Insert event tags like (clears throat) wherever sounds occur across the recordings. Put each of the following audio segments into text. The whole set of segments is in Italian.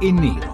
e nero.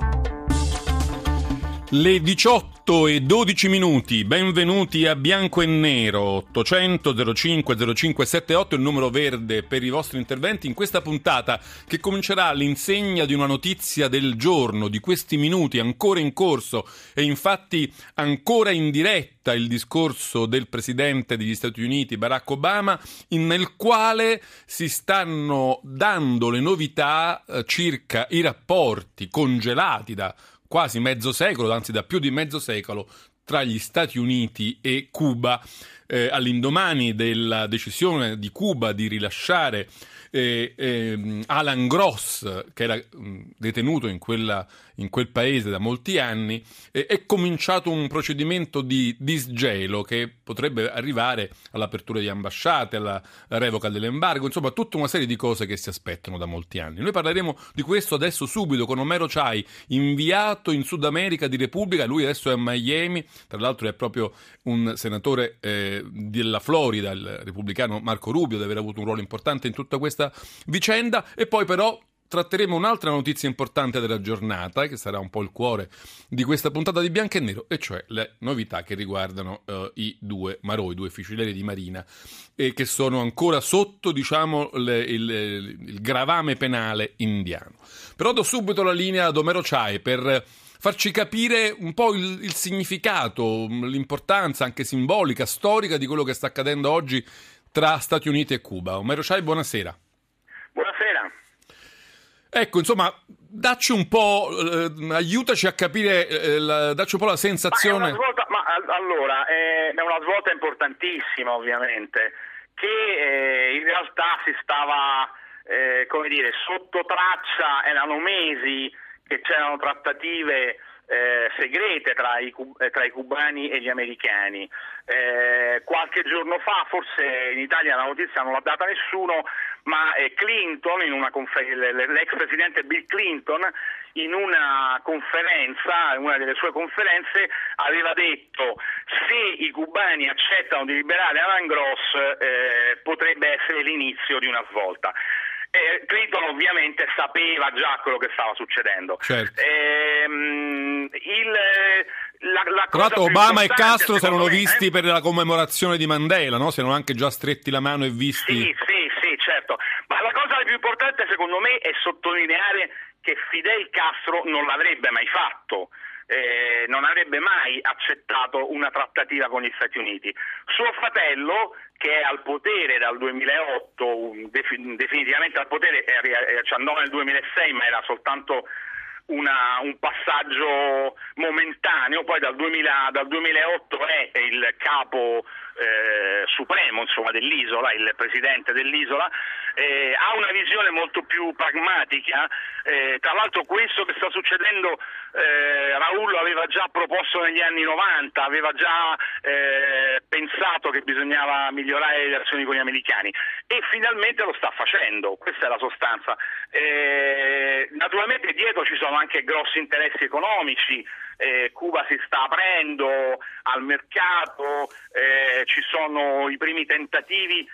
Le 18 e 12 minuti, benvenuti a Bianco e Nero, 800 05 0578, il numero verde per i vostri interventi in questa puntata che comincerà all'insegna di una notizia del giorno, di questi minuti ancora in corso e infatti ancora in diretta il discorso del Presidente degli Stati Uniti Barack Obama nel quale si stanno dando le novità eh, circa i rapporti congelati da quasi mezzo secolo, anzi da più di mezzo secolo, tra gli Stati Uniti e Cuba, eh, all'indomani della decisione di Cuba di rilasciare eh, eh, Alan Gross, che era mh, detenuto in, quella, in, quel paese da molti anni, è cominciato un procedimento di disgelo che potrebbe arrivare all'apertura di ambasciate, alla revoca dell'embargo, insomma tutta una serie di cose che si aspettano da molti anni. Noi parleremo di questo adesso subito con Omero Chai, inviato in Sud America di Repubblica, lui adesso è a Miami, tra l'altro è proprio un senatore eh, della Florida, il repubblicano Marco Rubio, deve aver avuto un ruolo importante in tutta questa vicenda. E poi però tratteremo un'altra notizia importante della giornata, che sarà un po' il cuore di questa puntata di Bianco e Nero, e cioè le novità che riguardano uh, i due Marò, i due fucilieri di Marina, e che sono ancora sotto, diciamo, le, il, il, gravame penale indiano. Però do subito la linea ad Omero Chai per farci capire un po' il, il significato, l'importanza anche simbolica, storica di quello che sta accadendo oggi tra Stati Uniti e Cuba. Omero Chai. Buonasera. Ecco, insomma, dacci un po', eh, aiutaci a capire, eh, la, dacci un po' la sensazione. Ma, svolta, ma allora, è, una svolta importantissima, ovviamente, che eh, in realtà si stava, eh, come dire, sotto traccia, erano mesi che c'erano trattative eh, segrete tra i, eh, tra i, cubani e gli americani. Eh, qualche giorno fa, forse in Italia la notizia non l'ha data nessuno, ma eh, Clinton, confer- l'ex presidente Bill Clinton, in una conferenza, in una delle sue conferenze, aveva detto se i cubani accettano di liberare Alan Gross eh, potrebbe essere l'inizio di una svolta. Eh, Clinton ovviamente sapeva già quello che stava succedendo. Certo. Ehm, il, la, la Tra l'altro Obama e Castro si erano me, visti eh? per la commemorazione di Mandela, no? Si erano anche già stretti la mano e visti. Sì, sì, sì, certo. Ma la cosa più importante secondo me è sottolineare che Fidel Castro non l'avrebbe mai fatto. Eh, non avrebbe mai accettato una trattativa con gli Stati Uniti. Suo fratello, che è al potere dal 2008, definitivamente al potere, ci andò nel 2006, ma era soltanto una, un passaggio momentaneo, poi dal, 2000, dal 2008 è il capo eh, supremo insomma, dell'isola, il presidente dell'isola, eh, ha una visione molto più pragmatica, eh, tra l'altro questo che sta succedendo eh, Raul aveva già proposto negli anni 90, aveva già eh, pensato che bisognava migliorare le relazioni con gli americani e finalmente lo sta facendo, questa è la sostanza. Eh, naturalmente dietro ci sono anche grossi interessi economici, eh, Cuba si sta aprendo al mercato, eh, ci sono i primi tentativi.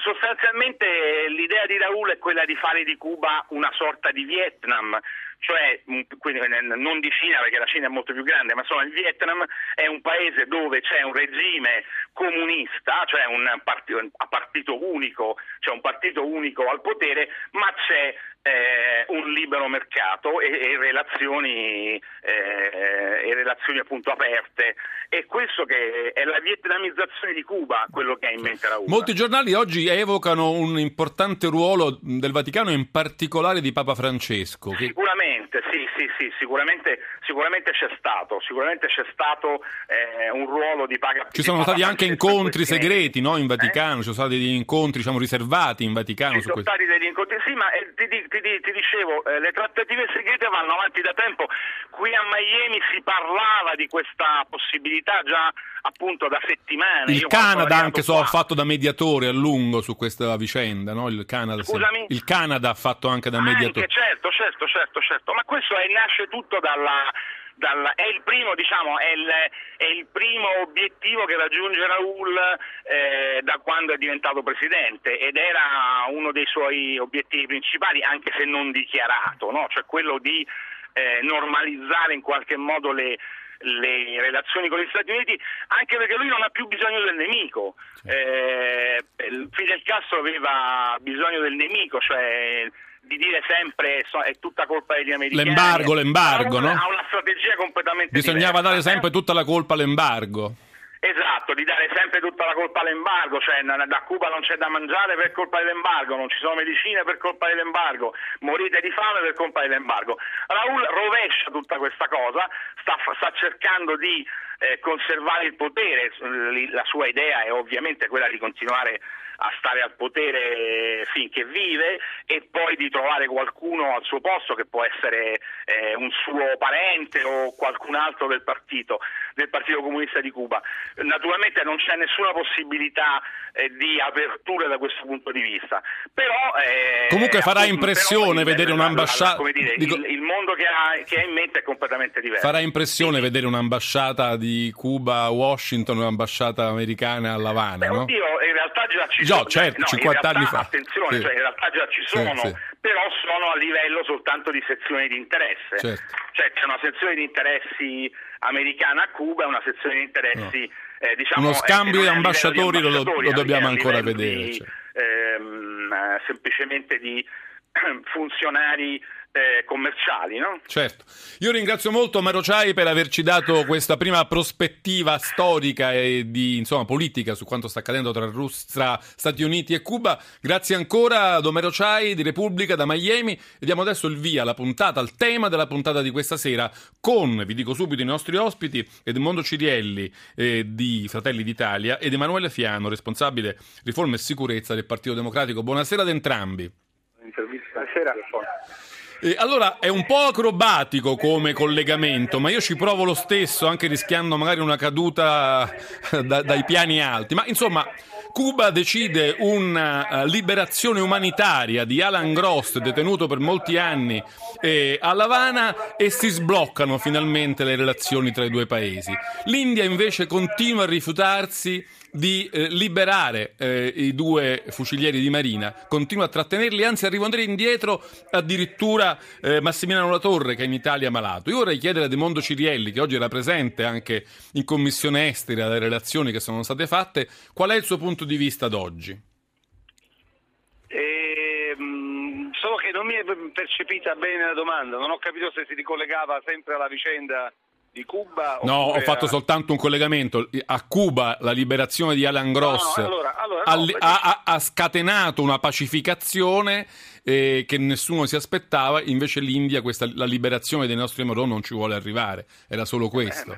Sostanzialmente l'idea di Raul è quella di fare di Cuba una sorta di Vietnam, cioè non di Cina perché la Cina è molto più grande, ma insomma il Vietnam è un paese dove c'è un regime comunista, cioè un partito, a partito unico, cioè un partito unico al potere, ma c'è eh, un libero mercato e, e relazioni, eh, e relazioni appunto aperte. E questo che è la vietnamizzazione di Cuba, quello che ha in mente Raul. Molti giornali oggi evocano un importante ruolo del Vaticano, in particolare di Papa Francesco. Che... Sicuramente, sì, sì, sì, sicuramente, sicuramente c'è stato, sicuramente c'è stato eh, un ruolo di Papa Ci sono stati anche incontri segreti no, in Vaticano, eh? ci sono stati degli incontri diciamo, riservati in Vaticano. Ci sono stati degli incontri, sì, ma eh, ti, ti, ti dicevo, eh, le trattative segrete vanno avanti da tempo. Qui a Miami si parlava di questa possibilità già appunto da settimane. Il Io Canada anche so, ha fatto da mediatore a lungo su questa vicenda, no? Il Canada. Scusami? Il Canada ha fatto anche da mediatore. Anche, certo, certo, certo, certo, ma questo è- nasce tutto dalla, dalla- è il primo, diciamo, è il, è il primo obiettivo che raggiunge Raul eh, da quando è diventato presidente ed era uno dei suoi obiettivi principali, anche se non dichiarato, no? cioè quello di eh, normalizzare in qualche modo le, le relazioni con gli Stati Uniti, anche perché lui non ha più bisogno del nemico. Eh, Fidel Castro aveva bisogno del nemico, cioè di dire sempre so- è tutta colpa degli americani. L'embargo, l'embargo, no? Ha una strategia completamente Bisognava diversa. dare sempre tutta la colpa all'embargo. Esatto, di dare sempre tutta la colpa all'embargo, cioè da Cuba non c'è da mangiare per colpa dell'embargo, non ci sono medicine per colpa dell'embargo, morite di fame per colpa dell'embargo. Raul rovescia tutta questa cosa, sta, sta cercando di eh, conservare il potere, la sua idea è ovviamente quella di continuare a stare al potere finché vive e poi di trovare qualcuno al suo posto che può essere eh, un suo parente o qualcun altro del partito, del Partito Comunista di Cuba. Naturalmente non c'è nessuna possibilità eh, di apertura da questo punto di vista, però... eh, Comunque farà appunto, impressione vedere un'ambasciata- come dire, dico- il, il mondo che ha, che ha in mente è completamente diverso. Farà impressione vedere un'ambasciata di Cuba a Washington un'ambasciata americana a La Havana, Beh, no? oddio, in realtà già ci Sono. certo, no, in 50 anni realtà, fa. Attenzione, Sì. cioè, in realtà già ci Sì, sono, sì. però sono a livello soltanto di sezioni di interesse. Certo. Cioè c'è una sezione di interessi americana a Cuba e una sezione di interessi. eh, diciamo, Uno eh, scambio di ambasciatori lo- ambasciatori, lo a dobbiamo ancora di, vedere, cioè. ehm, eh, semplicemente di (clears throat) funzionari eh, commerciali, no? Certo. Io ringrazio molto Mero Ciai per averci dato questa prima prospettiva storica e di insomma, politica su quanto sta accadendo tra, Rus- tra Stati Uniti e Cuba. Grazie ancora a Domero Ciai di Repubblica da Miami e diamo adesso il via alla puntata, al tema della puntata di questa sera con, vi dico subito, i nostri ospiti Edmondo Cirielli eh, di Fratelli d'Italia ed Emanuele Fiano, responsabile riforma e sicurezza del Partito Democratico. Buonasera ad entrambi. Buonasera. Eh, allora, è un po' acrobatico come collegamento, ma io ci provo lo stesso, anche rischiando magari una caduta da- dai piani alti. Ma insomma, Cuba decide una eh, liberazione umanitaria di Alan Gross, detenuto per molti anni eh, a La Habana, e si sbloccano finalmente le relazioni tra i due paesi. L'India invece continua a rifiutarsi di eh, liberare eh, i due fucilieri di Marina, continua a trattenerli, anzi a rimanere indietro addirittura eh, Massimiliano Latorre che è in Italia malato. Io vorrei chiedere a De Mondo Cirielli, che oggi era presente anche in commissione estera alle relazioni che sono state fatte, qual è il suo punto di vista ad oggi? Ehm, solo che non mi è percepita bene la domanda, non ho capito se si ricollegava sempre alla vicenda di Cuba. No, ho fatto a- soltanto un collegamento. A Cuba la liberazione di Alan Gross No, no, allora- allora, ha, no, li- perché- ha- ha- ha scatenato una pacificazione eh, che nessuno si aspettava, invece l'India questa, la liberazione dei nostri Marò non ci vuole arrivare, era solo questo.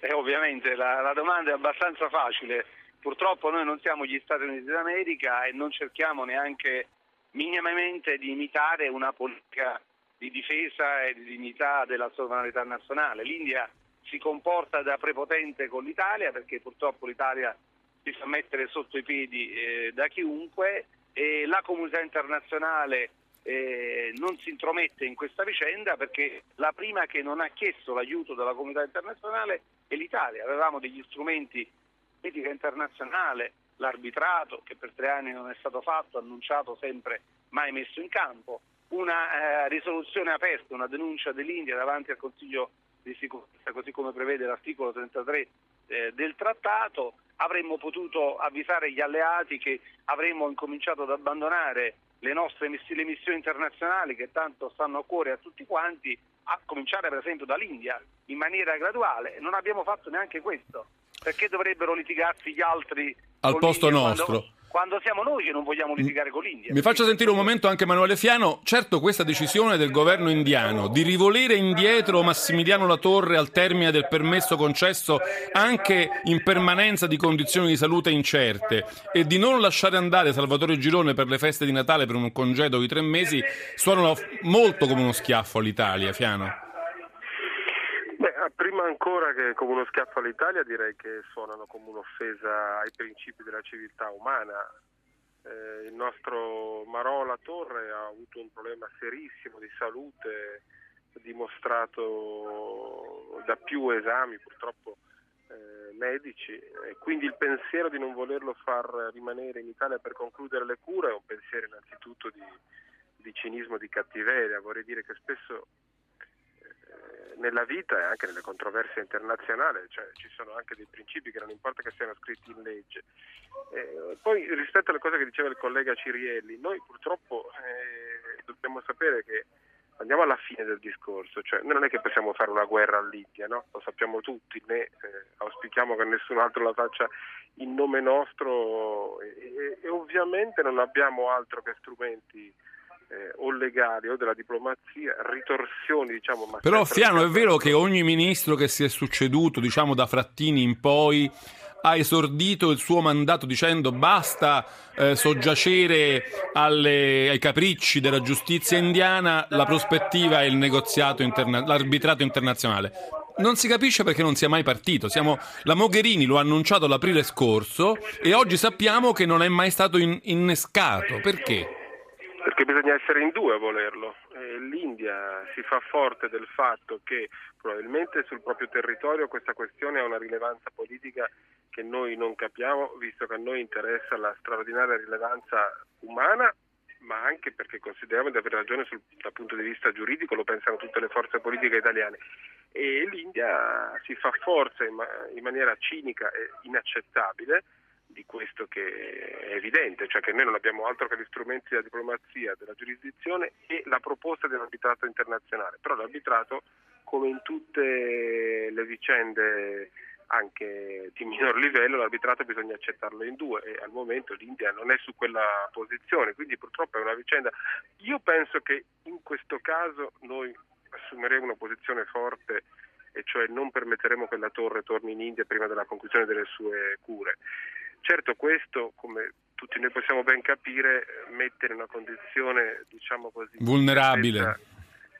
Eh, ovviamente la, la domanda è abbastanza facile. Purtroppo noi non siamo gli Stati Uniti d'America e non cerchiamo neanche minimamente di imitare una politica di difesa e di dignità della sovranità nazionale. L'India si comporta da prepotente con l'Italia perché purtroppo l'Italia si fa mettere sotto i piedi eh, da chiunque e la comunità internazionale eh, non si intromette in questa vicenda perché la prima che non ha chiesto l'aiuto della comunità internazionale è l'Italia. Avevamo degli strumenti di politica internazionale, l'arbitrato che per tre anni non è stato fatto, annunciato sempre, mai messo in campo, una eh, risoluzione aperta, una denuncia dell'India davanti al Consiglio di sicurezza, così come prevede l'articolo 33 eh, del trattato, avremmo potuto avvisare gli alleati che avremmo incominciato ad abbandonare le nostre miss- le missioni internazionali che tanto stanno a cuore a tutti quanti, a cominciare per esempio dall'India, in maniera graduale. Non abbiamo fatto neanche questo. Perché dovrebbero litigarsi gli altri Al posto nostro. quando- quando siamo noi che non vogliamo litigare con l'India. Mi faccia sentire un momento anche Emanuele Fiano. Certo, questa decisione del governo indiano di rivolere indietro Massimiliano Latorre al termine del permesso concesso anche in permanenza di condizioni di salute incerte e di non lasciare andare Salvatore Girone per le feste di Natale per un congedo di tre mesi suonano molto come uno schiaffo all'Italia, Fiano. Ancora che come uno schiaffo all'Italia direi che suonano come un'offesa ai principi della civiltà umana. Eh, il nostro Marola Torre ha avuto un problema serissimo di salute dimostrato da più esami purtroppo eh, medici e quindi il pensiero di non volerlo far rimanere in Italia per concludere le cure è un pensiero innanzitutto di, di cinismo, di cattiveria. Vorrei dire che spesso nella vita e anche nelle controversie internazionali, cioè ci sono anche dei principi che non importa che siano scritti in legge. Eh, poi rispetto alle cose che diceva il collega Cirielli, noi purtroppo eh, dobbiamo sapere che andiamo alla fine del discorso, cioè noi non è che possiamo fare una guerra all'India, no? lo sappiamo tutti, né eh, auspichiamo che nessun altro la faccia in nome nostro e, e, e ovviamente non abbiamo altro che strumenti eh, o legali o della diplomazia, ritorsioni diciamo. Ma Però Fiano è vero che ogni ministro che si è succeduto diciamo da Frattini in poi ha esordito il suo mandato dicendo basta eh, soggiacere alle, ai capricci della giustizia indiana, la prospettiva è il negoziato interna- l'arbitrato internazionale. Non si capisce perché non sia mai partito. Siamo, la Mogherini lo ha annunciato l'aprile scorso e oggi sappiamo che non è mai stato in, innescato. Perché? Perché bisogna essere in due a volerlo. L'India si fa forte del fatto che probabilmente sul proprio territorio questa questione ha una rilevanza politica che noi non capiamo, visto che a noi interessa la straordinaria rilevanza umana, ma anche perché consideriamo di avere ragione sul, dal punto di vista giuridico, lo pensano tutte le forze politiche italiane. E l'India si fa forza in maniera cinica e inaccettabile di questo che è evidente, cioè che noi non abbiamo altro che gli strumenti della diplomazia, della giurisdizione e la proposta di un arbitrato internazionale. Però l'arbitrato, come in tutte le vicende anche di minor livello, l'arbitrato bisogna accettarlo in due e al momento l'India non è su quella posizione, quindi purtroppo è una vicenda. Io penso che in questo caso noi assumeremo una posizione forte e cioè non permetteremo che la torre torni in India prima della conclusione delle sue cure. Certo questo, come tutti noi possiamo ben capire, mette in una condizione, diciamo così, vulnerabile.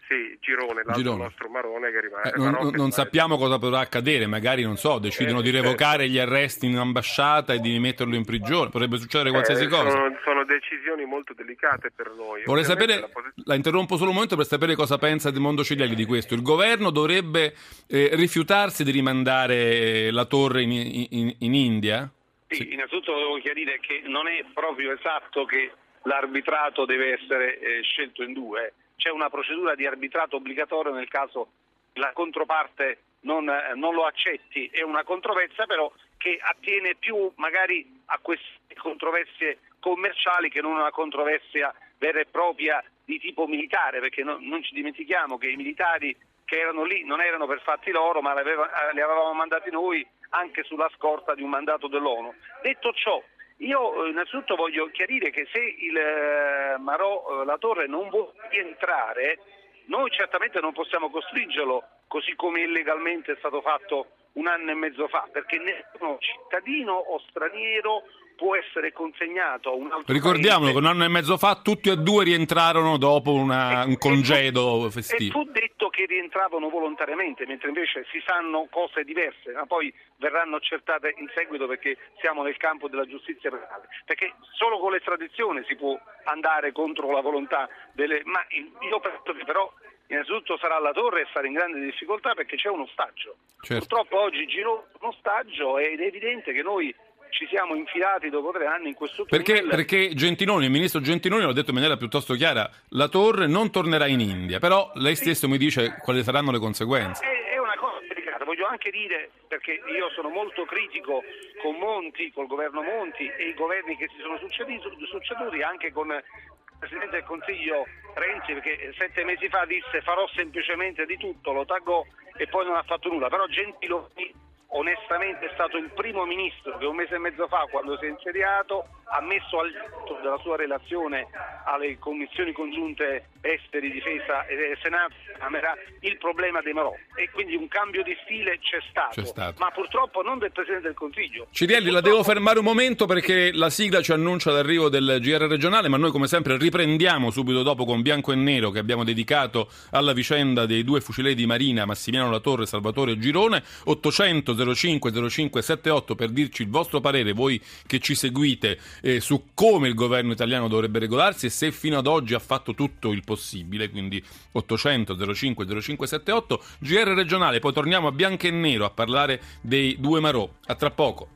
Sì, Girone, l'altro Girone. nostro Marone che rimane. Eh, non, Marò che non sappiamo cosa potrà accadere, magari non so, decidono Eh, di certo. revocare gli arresti in ambasciata e di metterlo in prigione, potrebbe succedere qualsiasi Eh, cosa. Sono, sono decisioni molto delicate per noi. Vorrei sapere, la posi- la interrompo solo un momento per sapere cosa pensa di Mondo Ciglielli di questo. Il governo dovrebbe eh, rifiutarsi di rimandare eh, la torre in, in- in India? Sì, innanzitutto devo chiarire che non è proprio esatto che l'arbitrato deve essere eh, scelto in due. C'è una procedura di arbitrato obbligatorio nel caso la controparte non, eh, non lo accetti. È una controversia però che attiene più magari a queste controversie commerciali che non a una controversia vera e propria di tipo militare, perché no- non ci dimentichiamo che i militari che erano lì non erano per fatti loro, ma li, aveva- li avevamo mandati noi anche sulla scorta di un mandato dell'ONU. Detto ciò, io eh, innanzitutto voglio chiarire che se il eh, Marò eh, La Torre non vuole rientrare, noi certamente non possiamo costringerlo così come illegalmente è stato fatto un anno e mezzo fa, perché nessuno cittadino o straniero può essere consegnato a un altro Ricordiamolo che paese. un anno e mezzo fa tutti e due rientrarono dopo una- E- un e congedo fu- festivo. E fu detto che rientravano volontariamente, mentre invece si sanno cose diverse, ma poi verranno accertate in seguito perché siamo nel campo della giustizia penale. Perché solo con l'estradizione si può andare contro la volontà delle. Ma io penso che però innanzitutto sarà la torre e sarà in grande difficoltà perché c'è un ostaggio. Certo. Purtroppo oggi girò un ostaggio ed è evidente che noi ci siamo infilati dopo tre anni in questo Perché, tunnel. perché Gentiloni, il ministro Gentiloni l'ha detto in maniera piuttosto chiara, la torre non tornerà in India, però lei stesso mi dice quali saranno le conseguenze. È, è una cosa delicata, voglio anche dire, perché io sono molto critico con Monti, col governo Monti e i governi che si sono succeduti, anche con il Presidente del Consiglio Renzi, perché sette mesi fa disse farò semplicemente di tutto, lo taggò e poi non ha fatto nulla, però Gentiloni onestamente è stato il primo ministro che un mese e mezzo fa, quando si è insediato, ha messo al della sua relazione alle commissioni congiunte esteri, difesa e Senato Camera il problema dei Marò e quindi un cambio di stile c'è stato, C'è stato. ma purtroppo non del Presidente del Consiglio. Cirielli, la devo fermare un momento perché la sigla ci annuncia l'arrivo del GR regionale, ma noi come sempre riprendiamo subito dopo con Bianco e Nero che abbiamo dedicato alla vicenda dei due fucili di Marina, Massimiliano Latorre e Salvatore Girone. 800 05 05 78 per dirci il vostro parere, voi che ci seguite, eh, su come il governo italiano dovrebbe regolarsi e se fino ad oggi ha fatto tutto il possibile. Quindi 800 05 05 78, GR regionale. Poi torniamo a Bianco e Nero a parlare dei due Marò. A tra poco.